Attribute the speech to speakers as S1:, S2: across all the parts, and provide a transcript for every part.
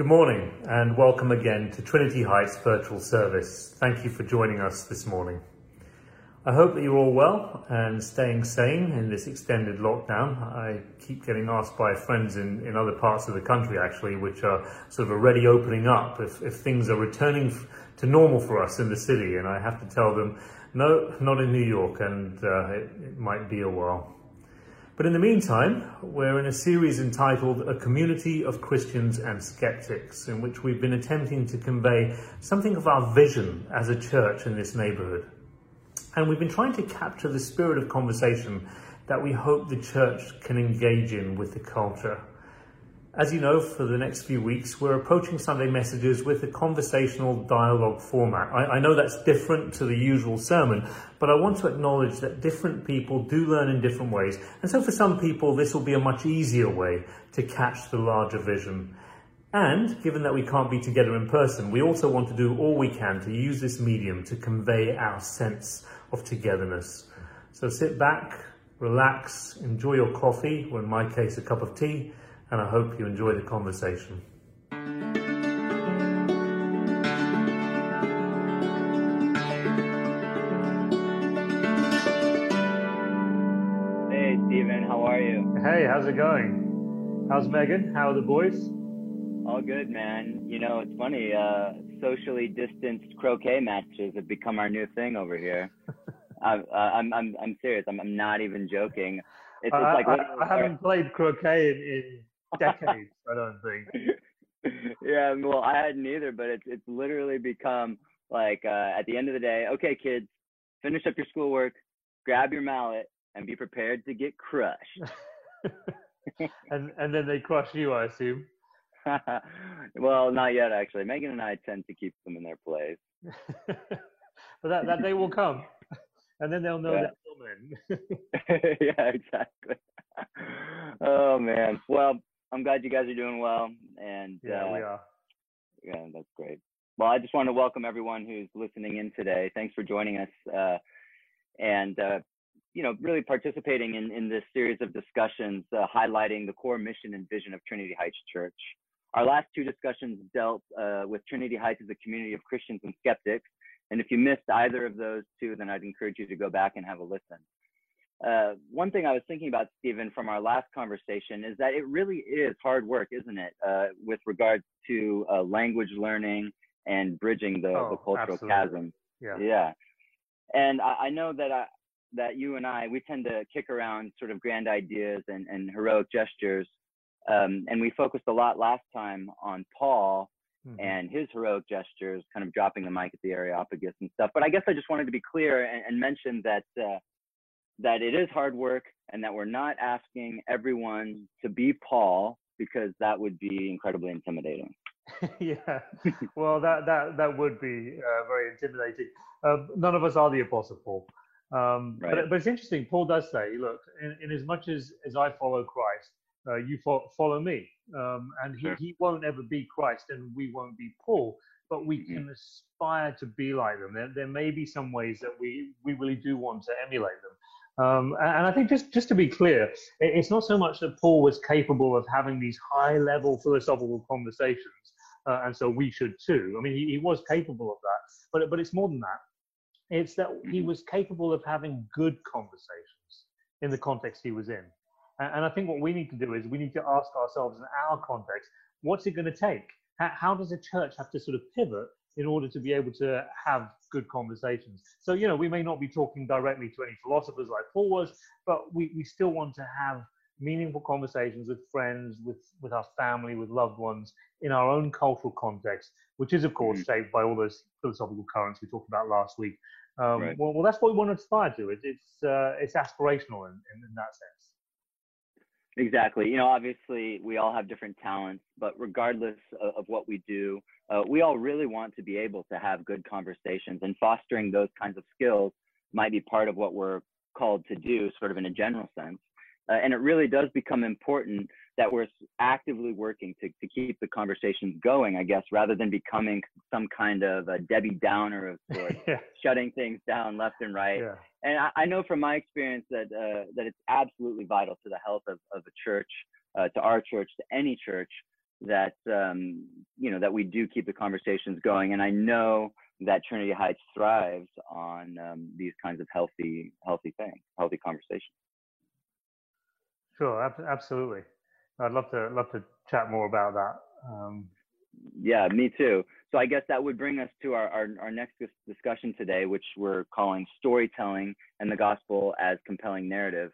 S1: Good morning and welcome again to Trinity Heights virtual service. Thank you for joining us this morning. I hope that you're all well and staying sane in this extended lockdown. I keep getting asked by friends in, in other parts of the country actually, which are sort of already opening up if, if things are returning to normal for us in the city. And I have to tell them, no, not in New York and uh, it, it might be a while. But in the meantime, we're in a series entitled A Community of Christians and Skeptics, in which we've been attempting to convey something of our vision as a church in this neighborhood. And we've been trying to capture the spirit of conversation that we hope the church can engage in with the culture. As you know, for the next few weeks, we're approaching Sunday messages with a conversational dialogue format. I, I, know that's different to the usual sermon, but I want to acknowledge that different people do learn in different ways. And so for some people, this will be a much easier way to catch the larger vision. And given that we can't be together in person, we also want to do all we can to use this medium to convey our sense of togetherness. So sit back, relax, enjoy your coffee, or in my case, a cup of tea and I hope you enjoy the conversation.
S2: Hey, Stephen, how are you?
S1: Hey, how's it going? How's Megan? How are the boys?
S2: All good, man. You know, it's funny. Uh, socially distanced croquet matches have become our new thing over here. I, uh, I'm, I'm, I'm serious. I'm, I'm not even joking.
S1: It's, it's like I, I, haven't played croquet in, in decades. I don't think.
S2: Yeah, well, I hadn't either, but it's it's literally become like uh, at the end of the day, okay, kids, finish up your schoolwork, grab your mallet, and be prepared to get crushed.
S1: and and then they crush you, I assume.
S2: well, not yet, actually. Megan and I tend to keep them in their place.
S1: but that, that day will come, and then they'll know yeah. that
S2: woman. yeah, exactly. oh man. Well, I'm glad you guys are doing well. And
S1: yeah, uh, we are.
S2: Yeah, that's great. Well, I just want to welcome everyone who's listening in today. Thanks for joining us, uh, and uh, you know, really participating in in this series of discussions uh, highlighting the core mission and vision of Trinity Heights Church. Our last two discussions dealt uh, with Trinity Heights as a community of Christians and skeptics. And if you missed either of those two, then I'd encourage you to go back and have a listen. Uh, one thing I was thinking about, Stephen, from our last conversation is that it really is hard work, isn't it, uh, with regards to uh, language learning and bridging the,
S1: oh,
S2: the cultural
S1: absolutely.
S2: chasm.
S1: Yeah.
S2: Yeah. And I, I know that I, that you and I, we tend to kick around sort of grand ideas and, and heroic gestures. Um, and we focused a lot last time on Paul mm-hmm. and his heroic gestures, kind of dropping the mic at the Areopagus and stuff. But I guess I just wanted to be clear and, and mention that uh, that it is hard work and that we're not asking everyone to be Paul because that would be incredibly intimidating.
S1: yeah, well, that that that would be uh, very intimidating. Uh, none of us are the Apostle Paul, um, right. but but it's interesting. Paul does say, "Look, in, in as much as as I follow Christ, uh, you fo- follow me," um, and he, sure. he won't ever be Christ, and we won't be Paul. But we mm-hmm. can aspire to be like them. There, there may be some ways that we we really do want to emulate them. Um, and I think just, just to be clear, it's not so much that Paul was capable of having these high level philosophical conversations, uh, and so we should too. I mean, he, he, was capable of that, but, but it's more than that. It's that he mm-hmm. was capable of having good conversations in the context he was in. And, and I think what we need to do is we need to ask ourselves in our context, what's it going to take? How, how does a church have to sort of pivot in order to be able to have good conversations. So, you know, we may not be talking directly to any philosophers like Paul was, but we, we still want to have meaningful conversations with friends, with, with our family, with loved ones in our own cultural context, which is, of course, mm-hmm. shaped by all those philosophical currents we talked about last week. Um, right. well, well, that's what we want to aspire to. It, it's, uh, it's aspirational in, in, in that sense.
S2: Exactly. You know, obviously, we all have different talents, but regardless of, of what we do, uh, we all really want to be able to have good conversations, and fostering those kinds of skills might be part of what we're called to do, sort of in a general sense. Uh, and it really does become important that we're actively working to, to keep the conversations going, I guess, rather than becoming some kind of a Debbie Downer of sorts, yeah. shutting things down left and right.
S1: Yeah.
S2: And I, I, know from my experience that uh, that it's absolutely vital to the health of, of a church, uh, to our church, to any church, that um, you know that we do keep the conversations going. And I know that Trinity Heights thrives on um, these kinds of healthy healthy things, healthy conversations.
S1: Sure, absolutely. I'd love to love to chat more about that. Um,
S2: yeah, me too. So I guess that would bring us to our, our, our next discussion today, which we're calling storytelling and the gospel as compelling narrative.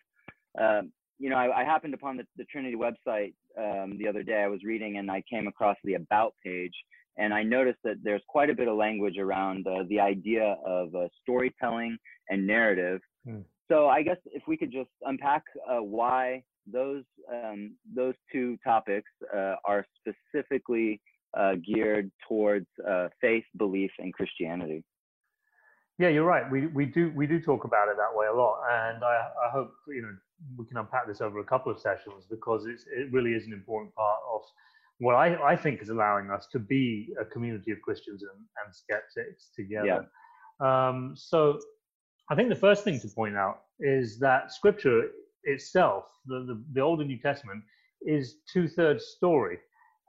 S2: Um, you know, I, I, happened upon the, the Trinity website um, the other day. I was reading and I came across the About page, and I noticed that there's quite a bit of language around uh, the idea of uh, storytelling and narrative. Hmm. So I guess if we could just unpack uh, why those um, those two topics uh, are specifically uh, geared towards uh, faith, belief, and Christianity.
S1: Yeah, you're right. We we do we do talk about it that way a lot, and I I hope you know we can unpack this over a couple of sessions because it's it really is an important part of what I, I think is allowing us to be a community of Christians and, and skeptics together. Yeah. Um, so I think the first thing to point out is that Scripture itself, the, the, the Old and New Testament, is two thirds story.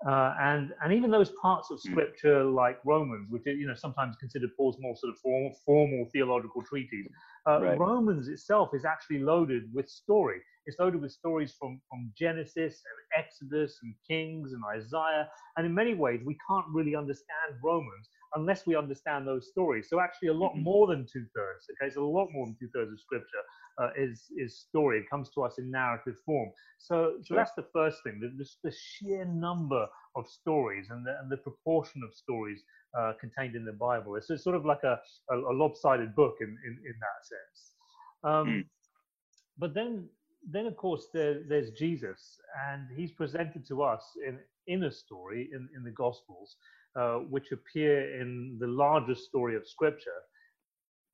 S1: Uh, and and even those parts of hmm. scripture like Romans, which are you know sometimes considered Paul's more sort of form, formal theological treatise, uh, right. Romans itself is actually loaded with story. It's loaded with stories from from Genesis and Exodus and Kings and Isaiah, and in many ways we can't really understand Romans unless we understand those stories. So actually, a lot mm-hmm. more than two thirds. Okay, it's a lot more than two thirds of scripture uh, is is story. It comes to us in narrative form. So, so that's the first thing. The, the, the, sheer number of stories and the, and the proportion of stories uh, contained in the Bible. It's, it's sort of like a, a, a, lopsided book in, in, in that sense. Um, mm. But then, then of course, there, there's Jesus, and he's presented to us in in a story in, in the Gospels, uh, which appear in the larger story of Scripture.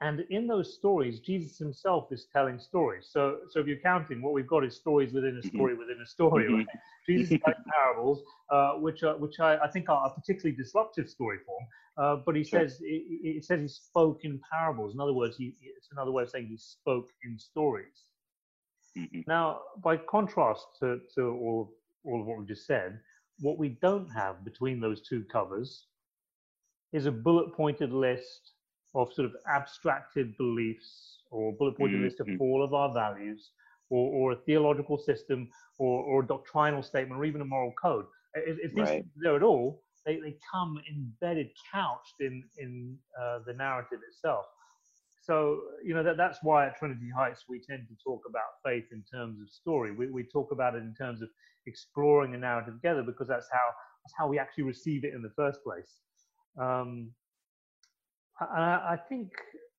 S1: And in those stories, Jesus himself is telling stories. So, so if you're counting, what we've got is stories within a mm-hmm. story within a story. Right? Mm-hmm. Jesus is telling parables, uh, which are, which I, I, think are a particularly disruptive story form. Uh, but he sure. says it, it, says he spoke in parables. In other words, he, it's another way of saying he spoke in stories. Mm-hmm. Now, by contrast to, to all, all of what we just said, what we don't have between those two covers is a bullet pointed list of sort of abstracted beliefs or bullet pointed mm-hmm. list of all of our values or, or a theological system or, or a doctrinal statement or even a moral code. If, if these right. there at all, they, they come embedded, couched in, in uh, the narrative itself. So, you know, that, that's why at Trinity Heights we tend to talk about faith in terms of story. We, we talk about it in terms of exploring a narrative together because that's how, that's how we actually receive it in the first place. Um, I, I think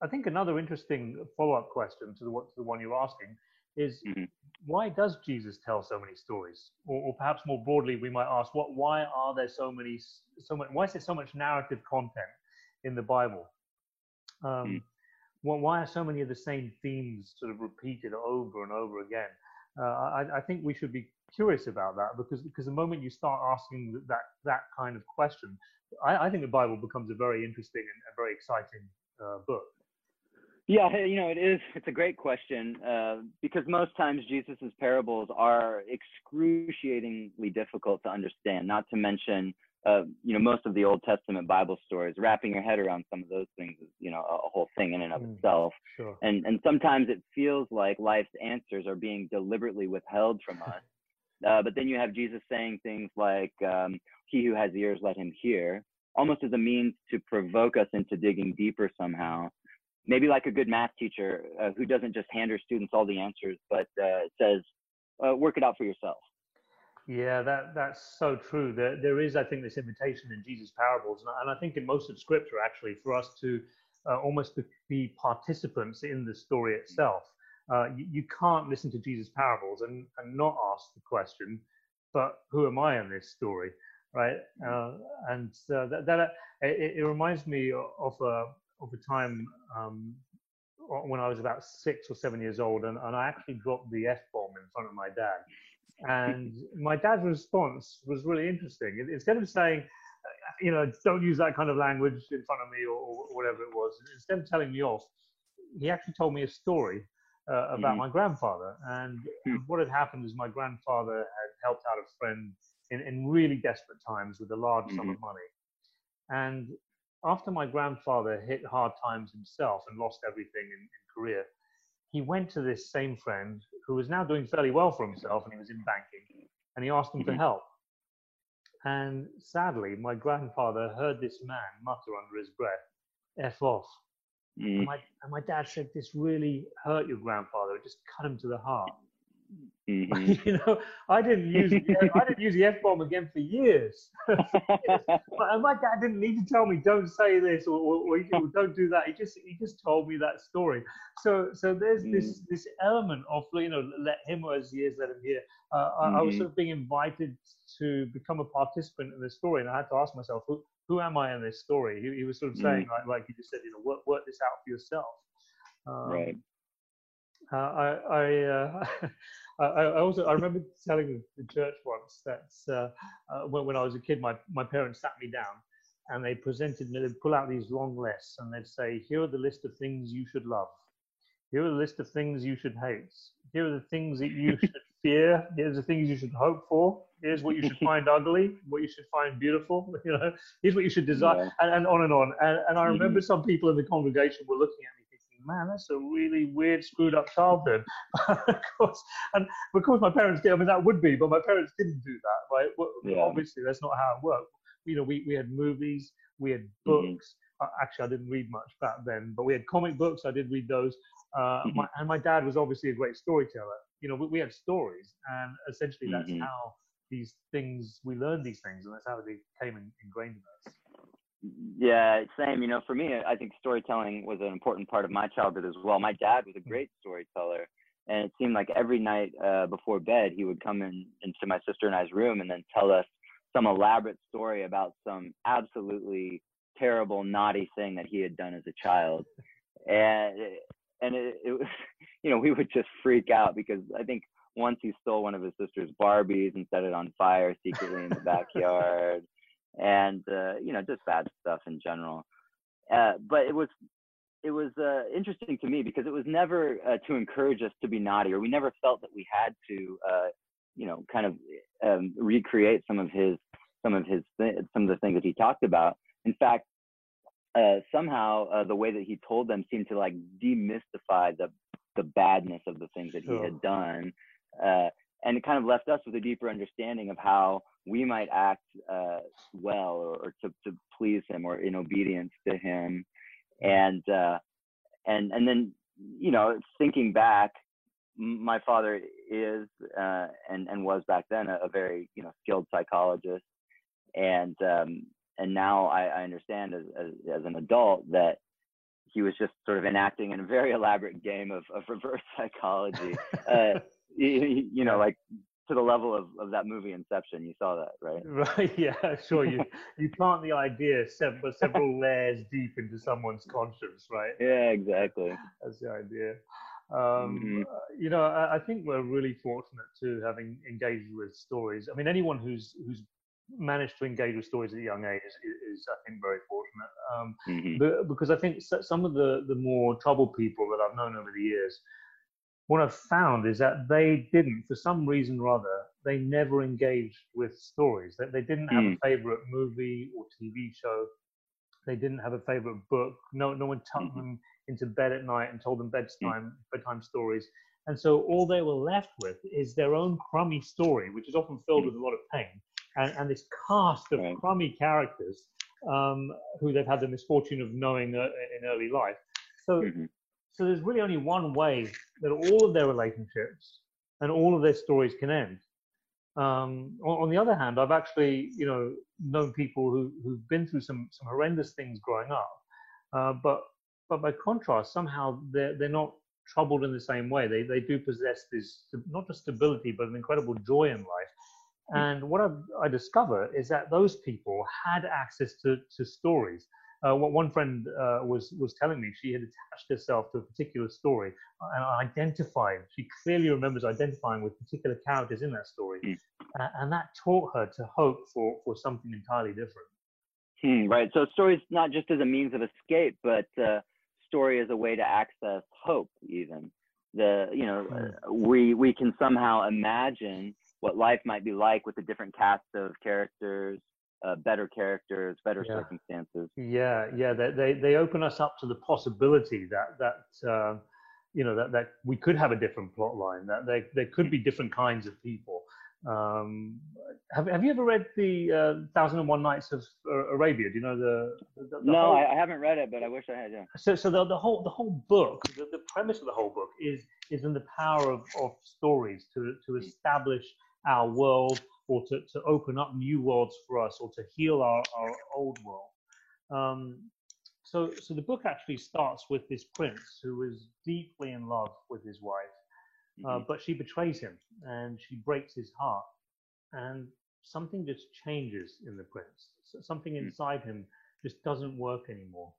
S1: I think another interesting follow-up question to the, to the one you're asking is mm-hmm. why does Jesus tell so many stories? Or, or, perhaps more broadly, we might ask, what? Why are there so many? So much? Why is there so much narrative content in the Bible? Um, mm. well, why are so many of the same themes sort of repeated over and over again? Uh, I, I, think we should be curious about that because because the moment you start asking that that kind of question, I, I think the Bible becomes a very interesting and, and very exciting uh, book.
S2: Yeah, you know, it is. It's a great question uh, because most times Jesus's parables are excruciatingly difficult to understand. Not to mention, uh, you know, most of the Old Testament Bible stories. Wrapping your head around some of those things is, you know, a, whole thing in and of mm, itself. Sure. And and sometimes it feels like life's answers are being deliberately withheld from us. Uh, but then you have Jesus saying things like, um, "He who has ears, let him hear," almost as a means to provoke us into digging deeper somehow. Maybe like a good math teacher uh, who doesn't just hand her students all the answers, but uh, says, uh, "Work it out for yourself."
S1: Yeah, that that's so true. There there is, I think, this invitation in Jesus' parables, and I, and I think in most of Scripture, actually, for us to uh, almost be participants in the story itself. Uh, you, you, can't listen to Jesus' parables and, and not ask the question, but who am I in this story? Right? Uh, and uh, that, that it, it, reminds me of a, of a time um, when I was about six or seven years old, and, and I actually dropped the F bomb in front of my dad. And my dad's response was really interesting. Instead of saying, you know, don't use that kind of language in front of me or, or whatever it was, instead of telling me off, he actually told me a story uh, about mm. my grandfather. And mm. what had happened is my grandfather had helped out a friend in, in really desperate times with a large mm-hmm. sum of money. And after my grandfather hit hard times himself and lost everything in, in Korea, he went to this same friend who was now doing fairly well for himself and he was in banking and he asked him mm-hmm. to help. And sadly, my grandfather heard this man mutter under his breath, F off. Mm. And, my, and my dad said, This really hurt your grandfather. It just cut him to the heart. Mm-hmm. you know, I didn't use I didn't use the f bomb again for years. and my dad didn't need to tell me don't say this or, or, or, don't do that. He just he just told me that story. So so there's mm. this this element of you know let him as he is, let him hear. Uh, mm-hmm. I, I, was mm-hmm. sort of being invited to become a participant in this story, and I had to ask myself who who am I in this story? He, he was sort of saying mm. like like he just said you know work work this out for yourself.
S2: Um, right.
S1: Uh, I I, uh, I, I also I remember telling the church once that uh, uh, when, when I was a kid, my my parents sat me down and they presented me. They'd pull out these long lists and they'd say, "Here are the list of things you should love. Here are the list of things you should hate. Here are the things that you should fear. Here's the things you should hope for. Here's what you should find ugly. What you should find beautiful. You know, here's what you should desire, yeah. and, and on and on. And, and I remember mm-hmm. some people in the congregation were looking at me thinking, man, that's a really weird, screwed up childhood. of course, and of course, my parents did. I mean, that would be, but my parents didn't do that, right? Well, yeah. Obviously, that's not how it worked. You know, we, we had movies, we had mm-hmm. books. Mm-hmm. Actually, I didn't read much back then, but we had comic books. I did read those. Uh, mm-hmm. my, and my dad was obviously a great storyteller. You know, we, we had stories, and essentially, that's mm-hmm. how these things we learned these things, and that's how they came in, ingrained in us.
S2: Yeah, same. You know, for me, I think storytelling was an important part of my childhood as well. My dad was a great storyteller, and it seemed like every night uh, before bed, he would come in into my sister and I's room and then tell us some elaborate story about some absolutely terrible, naughty thing that he had done as a child, and and it, it was, you know, we would just freak out because I think once he stole one of his sister's Barbies and set it on fire secretly in the backyard and uh, you know just bad stuff in general. Uh, but it was it was uh, interesting to me because it was never uh, to encourage us to be naughty, or we never felt that we had to, uh, you know, kind of um, recreate some of his some of his th- some of the things that he talked about. In fact, uh, somehow uh, the way that he told them seemed to like demystify the the badness of the things that he had done, uh, and it kind of left us with a deeper understanding of how we might act uh, well or, or, to, to please him or in obedience to him. And uh, and and then you know thinking back my father is uh, and and was back then a, a, very you know skilled psychologist. And um, and now I, I understand as, as, as an adult that he was just sort of enacting in a very elaborate game of, of reverse psychology. Uh, you, know like to the level of, of that movie Inception. You saw that, right?
S1: Right. Yeah. Sure. You you plant the idea several several layers deep into someone's conscience, right?
S2: Yeah. Exactly.
S1: That's the idea. Um, mm-hmm. uh, you know, I, I, think we're really fortunate to having engaged with stories. I mean, anyone who's who's managed to engage with stories at a young age is, is I think, very fortunate. Um, mm-hmm. but, because I think some of the the more troubled people that I've known over the years what I've found is that they didn't, for some reason or other, they never engaged with stories. That they didn't have mm. a favorite movie or TV show. They didn't have a favorite book. No, no one tucked mm-hmm. them into bed at night and told them bedtime mm. bedtime stories. And so all they were left with is their own crummy story, which is often filled mm. with a lot of pain, and, and this cast of right. crummy characters um, who they've had the misfortune of knowing uh, in early life. So mm-hmm. So there's really only one way that all of their relationships and all of their stories can end. Um, on, on, the other hand, I've actually, you know, known people who, who've been through some, some horrendous things growing up, uh, but but by contrast, somehow they're they're not troubled in the same way. They they do possess this not just stability, but an incredible joy in life. Hmm. And what I, I discover is that those people had access to to stories uh, what one friend uh, was was telling me, she had attached herself to a particular story and identified. She clearly remembers identifying with particular characters in that story, mm. uh, and that taught her to hope for for something entirely different.
S2: Hmm, right. So stories not just as a means of escape, but uh, story as a way to access hope. Even the you know hmm. we we can somehow imagine what life might be like with a different cast of characters, uh, better characters, better
S1: Yeah.
S2: circumstances.
S1: Yeah, yeah, they, they they open us up to the possibility that that uh, you know that that we could have a different plot line, that there there could be different kinds of people. Um, have Have you ever read the uh, Thousand and One Nights of uh, Arabia? Do you know the? the, the
S2: No,
S1: whole-
S2: I, I haven't read it, but I wish I had. Yeah.
S1: so so the, the whole the whole book the, the premise of the whole book is is in the power of, of stories to to establish our world or to, to open up new worlds for us or to heal our, our old world. Um, so so the book actually starts with this prince who is deeply in love with his wife uh,
S2: Mhm.
S1: but she betrays him and she breaks his heart. And something just changes in the prince. So something
S2: Mm.
S1: inside him just doesn't work anymore.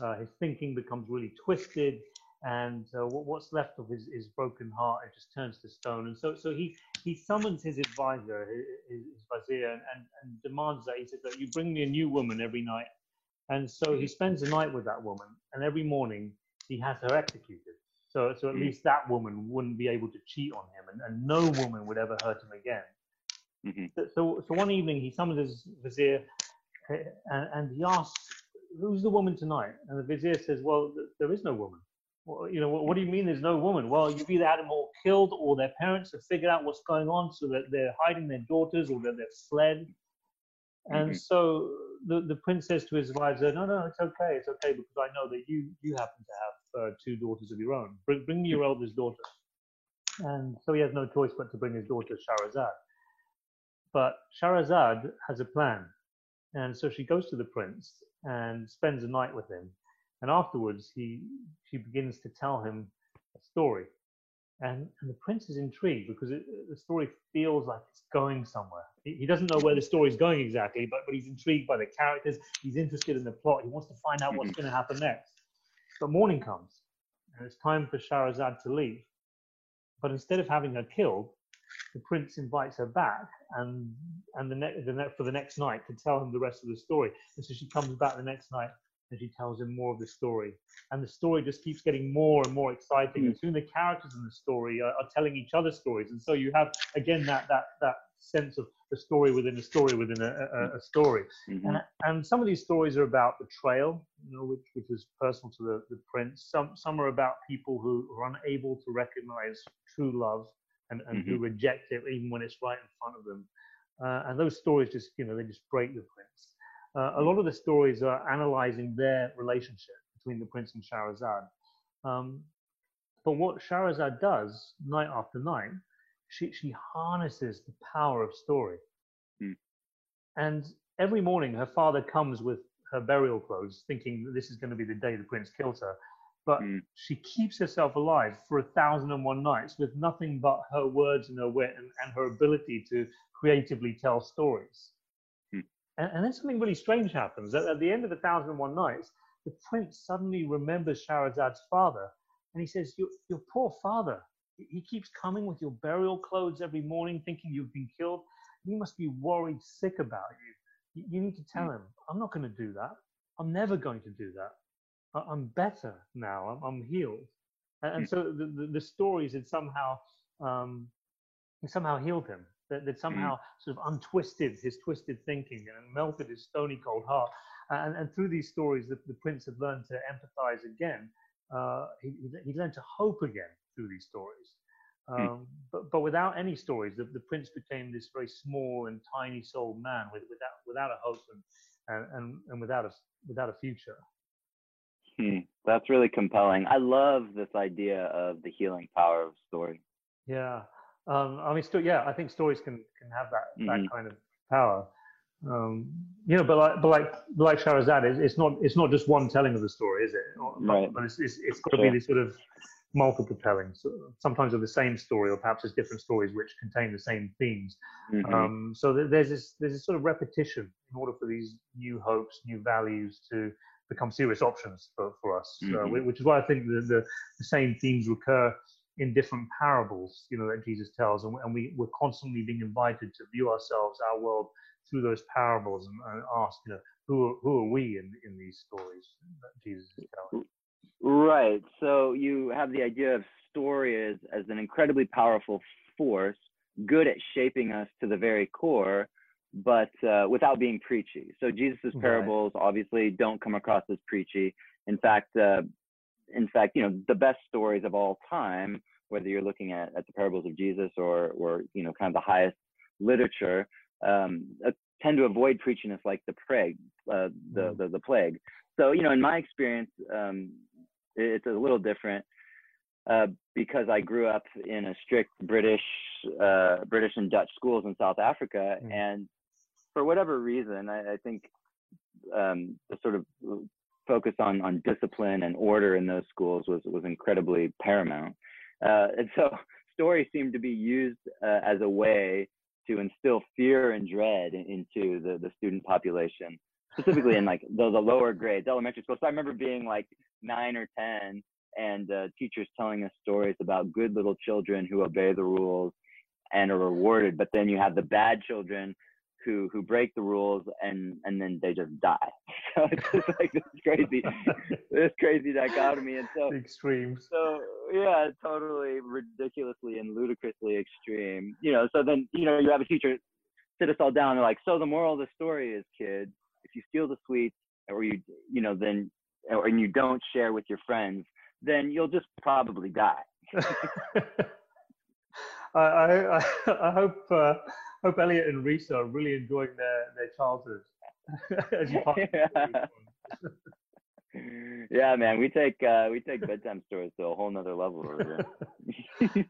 S1: Uh, his thinking becomes really twisted and uh, what's left of his, his broken heart it just turns to stone and so so he he summons his advisor his, his vizier and, and, and demands that he says that you bring me a new woman every night and so he spends the night with that woman and every morning he has her executed so so at
S2: Mm.
S1: least that woman wouldn't be able to cheat on him and, and no woman would ever hurt him again
S2: Mhm.
S1: so, so, so one evening he summons his vizier uh, and, and he asks, "Who's the woman tonight?" And the vizier says, "Well, th- there is no woman." Well, you know, what, what do you mean there's no woman? Well, you've either had them all killed, or their parents have figured out what's going on, so that they're hiding their daughters, or that they've fled. And
S2: Mhm.
S1: so the, the prince says to his advisor, "No, no, it's okay, it's okay, because I know that you you happen to have uh, two daughters of your own. Bring, bring me your eldest daughter." And so he has no choice but to bring his daughter Shahrazad. But Shahrazad has a plan. And so she goes to the prince and spends the night with him. And afterwards, he, she begins to tell him a story. And, and the prince is intrigued because it, the story feels like it's going somewhere. He, he doesn't know where the story is going exactly, but, but he's intrigued by the characters. He's interested in the plot. He wants to find out what's mm-hmm. going to happen next. But morning comes, and it's time for Shahrazad to leave. But instead of having her killed, the prince invites her back and and the, ne- the ne- for the next night to tell him the rest of the story. And so she comes back the next night and she tells him more of the story. And the story just keeps getting more and more exciting. And soon the characters in the story are, are telling each other stories. And so you have again that that that sense of a story within a story within a, a, a story.
S2: Mhm.
S1: And, and some of these stories are about betrayal, you know, which, which was personal to the, the prince. Some some are about people who are unable to recognize true love and, and who reject it even when it's right in front of them. Uh, and those stories just, you know, they just break the prince. Uh, a lot of the stories are analyzing their relationship between the prince and Shahrazad. Um, but what Shahrazad does night after night, she, she harnesses the power of story.
S2: Hmm.
S1: And every morning, her father comes with her burial clothes, thinking that this is going to be the day the prince kills her. But
S2: Hmm.
S1: she keeps herself alive for a thousand and one nights with nothing but her words and her wit and, and her ability to creatively tell stories.
S2: Hmm.
S1: And, and then something really strange happens. At, at the end of a thousand and one nights, the prince suddenly remembers Shahrazad's father, and he says, "Your, your poor father. He- keeps coming with your burial clothes every morning, thinking you've been killed. He must be worried sick about you. You, you need to tell him, I'm not going to do that. I'm never going to do that. I- I'm better now. I'm, I'm healed. And, and so the, the, the stories had somehow um, somehow healed him. That, that somehow sort of untwisted his twisted thinking and melted his stony cold heart. And, and through these stories, the, the prince had learned to empathize again. Uh, he, he learned to hope again through these stories. Um, but, but without any stories, the, the prince became this very small and tiny souled man with, without, without a hope and, and, and, and without, a, without a future.
S2: Hmm. That's really compelling. I love this idea of the healing power of story.
S1: Yeah, um, I mean, still, yeah, I think stories can can have that
S2: Mhm.
S1: that kind of power. Um, you know, but like but like but like Shahrazad, it's, it's not it's not just one telling of the story, is it? Or-
S2: Right.
S1: But it's it's, it's got to be these sort of multiple tellings. So sometimes of the same story, or perhaps there's different stories which contain the same themes.
S2: Mhm.
S1: Um, so th- there's this there's this sort of repetition in order for these new hopes, new values to become serious options for, for us. Uh,
S2: Mhm.
S1: whi- which is why I think the, the, the same themes recur in different parables, you know, that Jesus tells, and, and we we're constantly being invited to view ourselves, our world, through those parables, and, and ask, you know, who are, who are we in, in these stories that Jesus is telling?
S2: Right. So you have the idea of story as, as an incredibly powerful force, good at shaping us to the very core, but uh, without being preachy. So Jesus's parables right. obviously don't come across as preachy. In fact, uh, in fact, you know, the best stories of all time, whether you're looking at, at the parables of Jesus or, or, you know, kind of the highest literature, um, uh, tend to avoid preaching preachiness like the plague, uh, the, mm. the, the plague. So, you know, in my experience, um, it's a little different uh, because I grew up in a strict British, uh, British and Dutch schools in South Africa, mm. and for whatever reason, I, I think um, the sort of focus on on discipline and order in those schools was was incredibly paramount. Uh, and so stories seemed to be used uh, as a way to instill fear and dread into the the student population, specifically in like the, the lower grades, elementary school. So I remember being like nine or ten, and uh, teachers telling us stories about good little children who obey the rules and are rewarded. But then you have the bad children who who break the rules and and then they just die. So it's just like this crazy this crazy dichotomy. And so
S1: extremes.
S2: So yeah, totally ridiculously and ludicrously extreme. You know, so then you know you have a teacher sit us all down. They're like, so the moral of the story is, kids, if you steal the sweets or you you know then or and you don't share with your friends, then you'll just probably die.
S1: I, I, I hope uh, hope Elliot and Risa are really enjoying their their childhood.
S2: yeah, man, we take uh, we take bedtime stories to a whole nother level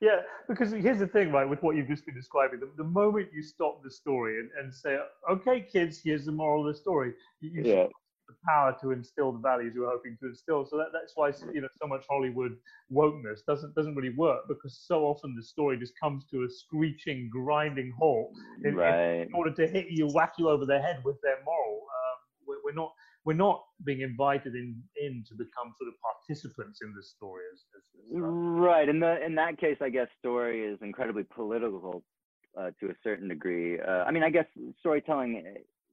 S1: yeah, because here's the thing, right? With what you've just been describing, the, the moment you stop the story and, and say, "Okay, kids, here's the moral of the story," you, you yeah the power to instill the values you are hoping to instill. So that, that's why you know so much Hollywood wokeness doesn't doesn't really work because so often the story just comes to a screeching, grinding halt in, right. in order to hit you, whack you over the head with their moral. Um, we're, we're, not we're not being invited in in to become sort of participants in the story. As, as,
S2: as right. In the in that case, I guess story is incredibly political uh, to a certain degree. Uh, I mean, I guess storytelling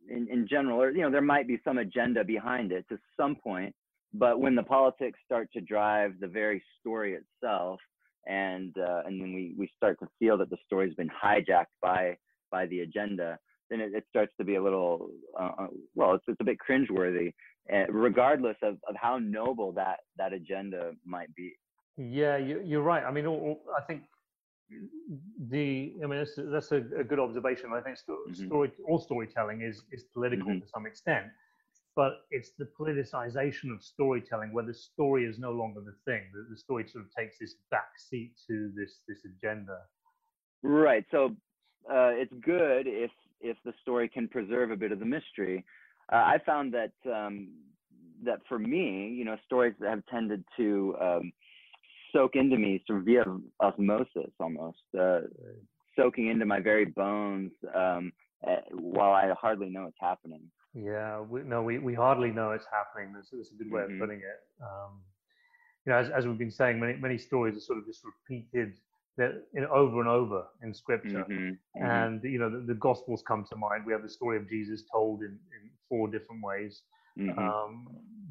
S2: in, in general, or you know, there might be some agenda behind it to some point, but when the politics start to drive the very story itself, and uh, and then we we start to feel that the story's been hijacked by by the agenda, then it, it starts to be a little uh, uh well, it's it's a bit cringeworthy, uh, regardless of of how noble that that agenda might be.
S1: Yeah, you, are right. I mean, I think the I mean that's, that's a, a, good observation. I think mm-hmm. story, all storytelling is is political mm-hmm. to some extent, but it's the politicization of storytelling where the story is no longer the thing. The, the story sort of takes this back seat to this this agenda.
S2: Right. So uh, it's good if if the story can preserve a bit of the mystery. Uh, I found that um, that for me, you know, stories that have tended to um, soak into me sort of via osmosis almost, uh, soaking into my very bones um, uh, while I hardly know it's happening.
S1: Yeah, we, no, we, we hardly know it's happening. That's, that's a good way mm-hmm. of putting it. Um, you know, as, as we've been saying, many many stories are sort of just repeated that you know, over and over in scripture. Mm-hmm. Mm-hmm. And you know, the, the, Gospels come to mind. We have the story of Jesus told in, in four different ways. Mm-hmm. Um,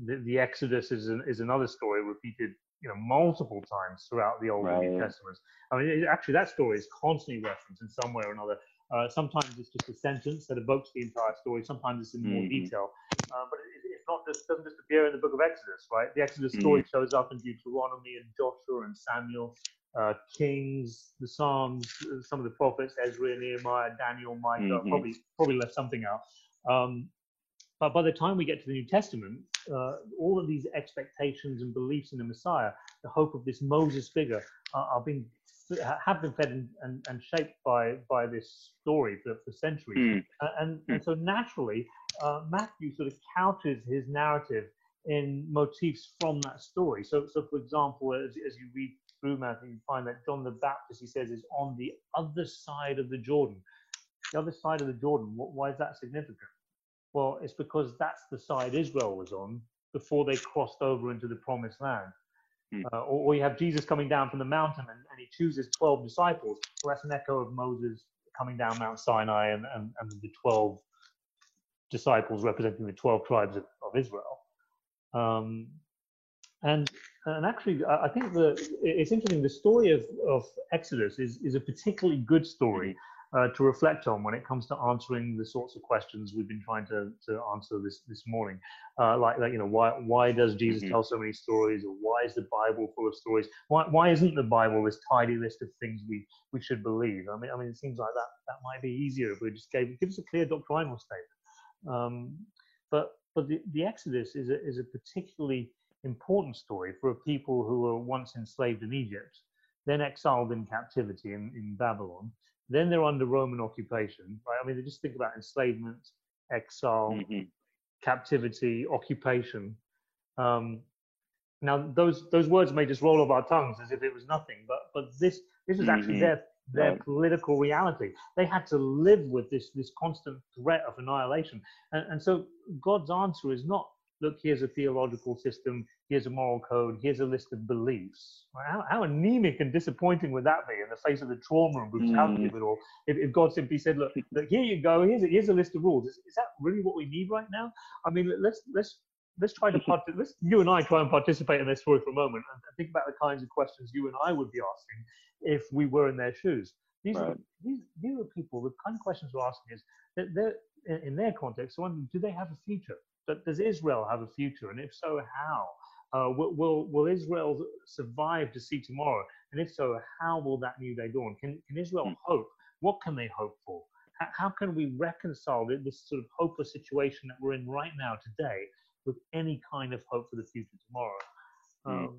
S1: the, the, Exodus is an, is another story repeated you know multiple times throughout the Old right. and New Testaments. I mean, it, actually, that story is constantly referenced in some way or another. Uh, sometimes it's just a sentence that evokes the entire story. Sometimes it's in more mm-hmm. detail, uh, but it, it's not just doesn't just appear in the Book of Exodus, right? The Exodus mm-hmm. story shows up in Deuteronomy and Joshua and Samuel, uh, Kings, the Psalms, uh, some of the prophets, Ezra, Nehemiah, Daniel, Micah. Mm-hmm. Probably probably left something out. Um, but by the time we get to the New Testament, uh, all of these expectations and beliefs in the Messiah, the hope of this Moses figure, are, are being have been fed and, and, and, shaped by by this story for, for centuries. Mm. Uh, and, mm. and so naturally, uh, Matthew sort of couches his narrative in motifs from that story. So, so for example, as, as you read through Matthew, you find that John the Baptist, he says, is on the other side of the Jordan. The other side of the Jordan. Why is that significant? Well, it's because that's the side Israel was on before they crossed over into the promised land. Mm. Uh, or, or, you have Jesus coming down from the mountain and, and, he chooses 12 disciples. Well, that's an echo of Moses coming down Mount Sinai and, and, and the 12 disciples representing the 12 tribes of, of Israel. Um, and and actually, I think the it's interesting. The story of, of Exodus is is a particularly good story uh, to reflect on when it comes to answering the sorts of questions we've been trying to, to answer this this morning. Uh, like, like, you know, why why does Jesus mm-hmm. tell so many stories, or why is the Bible full of stories? Why why isn't the Bible this tidy list of things we we should believe? I mean, I mean, it seems like that that might be easier if we just gave give us a clear doctrinal statement. Um, but but the, the Exodus is a is a particularly important story for a people who were once enslaved in Egypt, then exiled in captivity in, in Babylon, then they're under Roman occupation, right? I mean, they just think about enslavement, exile, mm-hmm. captivity, occupation. Um, now, those those words may just roll off our tongues as if it was nothing, but but this this is actually mm-hmm. their their right. political reality. They had to live with this this constant threat of annihilation, and, and so God's answer is not look, here's a theological system, here's a moral code, here's a list of beliefs. How, how anemic and disappointing would that be in the face of the trauma and brutality mm. of it all? If, if, God simply said, look, look, here you go, here's a, here's a list of rules. Is, is that really what we need right now? I mean, let's let's let's try to part- let's you and I try and participate in this story for a moment and think about the kinds of questions you and I would be asking if we were in their shoes. These right. are these, these are people. The kind of questions we're asking is that they're in their context. Wondering, do they have a future? But does Israel have a future? And if so, how? Uh, will, will, will Israel survive to see tomorrow? And if so, how will that new day dawn? Can, can Israel hmm. hope? What can they hope for? How, how can we reconcile this sort of hopeless situation that we're in right now today with any kind of hope for the future tomorrow? Mm. Um,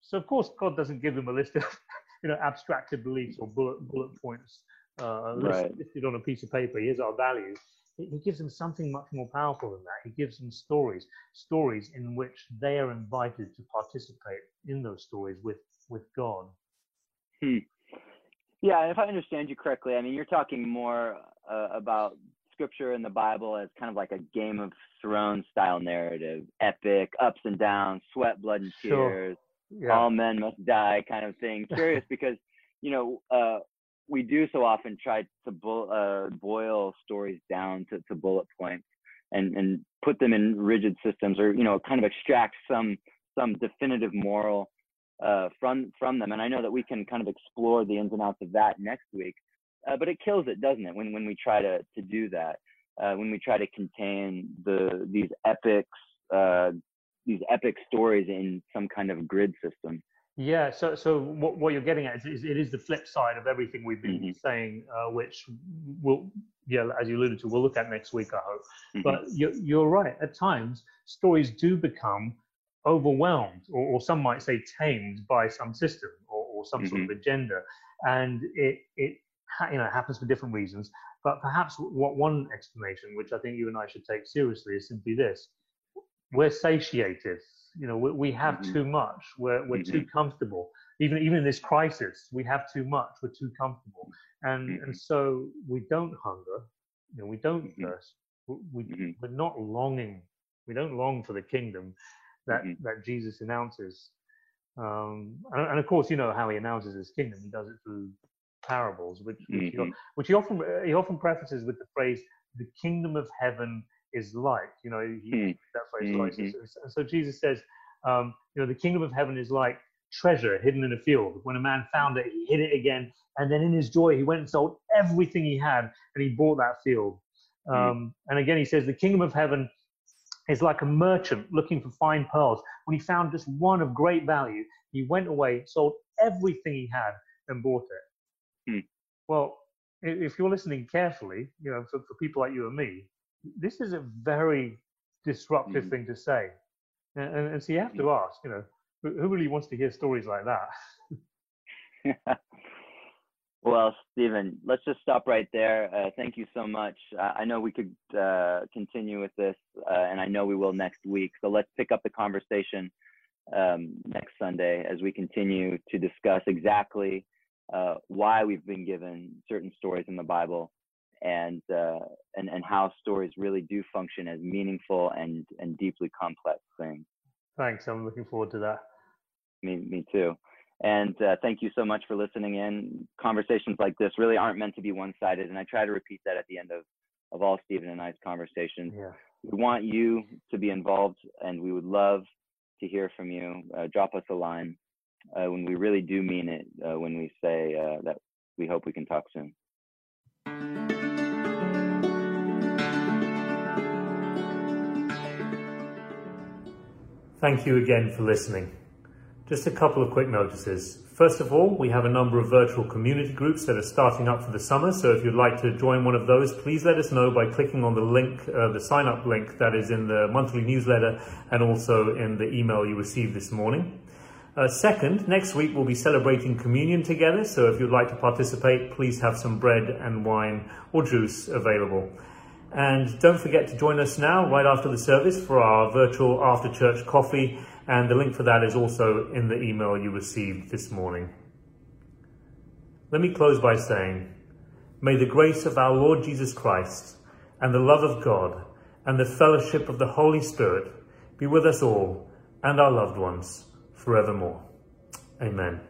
S1: so of course, God doesn't give them a list of you know abstracted beliefs or bullet bullet points uh, right. listed on a piece of paper. Here's our values he gives them something much more powerful than that. He gives them stories, stories in which they are invited to participate in those stories with with God.
S2: Hmm. Yeah, if I understand you correctly, I mean you're talking more uh, about scripture and the Bible as kind of like a Game of Thrones style narrative, epic, ups and downs, sweat, blood, and tears. Sure. Yeah. All men must die, kind of thing. Curious because you know uh, we do so often try to bo- uh, boil stories down to, to bullet points and, and put them in rigid systems or you know kind of extract some some definitive moral uh, from from them. And i know that we can kind of explore the ins and outs of that next week uh, but it kills it doesn't it when, when we try to, to do that uh, when we try to contain the these epics uh, these epic stories in some kind of grid system
S1: yeah, so so what, what you're getting at is, is, it is the flip side of everything we've been mm-hmm. saying, uh, which we'll yeah, as you alluded to, we'll look at next week, I hope. Mm-hmm. But you're, you're right. At times, stories do become overwhelmed, or, or some might say tamed by some system or, or some mm-hmm. sort of agenda, and it it you know happens for different reasons. But perhaps what one explanation, which I think you and I should take seriously, is simply this: we're satiated you know, we, we have mm-hmm. too much. We're, we're mm-hmm. too comfortable. Even even in this crisis, we have too much. We're too comfortable, and mm-hmm. and so we don't hunger. You know, we don't mm-hmm. thirst. We, we mm-hmm. we're not longing. We don't long for the kingdom that mm-hmm. that Jesus announces. Um, and, and, of course, you know how he announces his kingdom. He does it through parables, which which, he, which he often he often prefaces with the phrase, "The kingdom of heaven is like. You know, he, mm. that phrase. Mm-hmm. Like, so, so, Jesus says, um, you know, the kingdom of heaven is like treasure hidden in a field. When a man found it, he hid it again, and then in his joy, he went and sold everything he had, and he bought that field. Hmm. Um, mm. And again, he says, the kingdom of heaven is like a merchant looking for fine pearls. When he found just one of great value, he went away, sold everything he had, and bought it. Mm. Well, if you're listening carefully, you know, for, for people like you and me, this is a very disruptive mm. thing to say. And, and, and, so you have to mm. ask, you know, who really wants to hear stories like
S2: that? well, Stephen, let's just stop right there. Uh, thank you so much. I know we could uh, continue with this, uh, and I know we will next week. So let's pick up the conversation um, next Sunday as we continue to discuss exactly uh, why we've been given certain stories in the Bible and uh, and and how stories really do function as meaningful and and deeply complex things.
S1: Thanks. I'm looking forward to that.
S2: Me me too. And uh, thank you so much for listening in. Conversations like this really aren't meant to be one-sided, and I try to repeat that at the end of of all Stephen and I's conversations. Yeah. We want you to be involved, and we would love to hear from you. Uh, drop us a line uh, when we really do mean it, uh, when we say uh, that we hope we can talk soon.
S1: Thank you again for listening. Just a couple of quick notices. First of all, we have a number of virtual community groups that are starting up for the summer. So if you'd like to join one of those, please let us know by clicking on the link, uh, the sign up link that is in the monthly newsletter and also in the email you received this morning. Uh, second, next week we'll be celebrating communion together. So if you'd like to participate, please have some bread and wine or juice available. And don't forget to join us now, right after the service, for our virtual after church coffee. And the link for that is also in the email you received this morning. Let me close by saying, May the grace of our Lord Jesus Christ and the love of God and the fellowship of the Holy Spirit be with us all and our loved ones forevermore. Amen.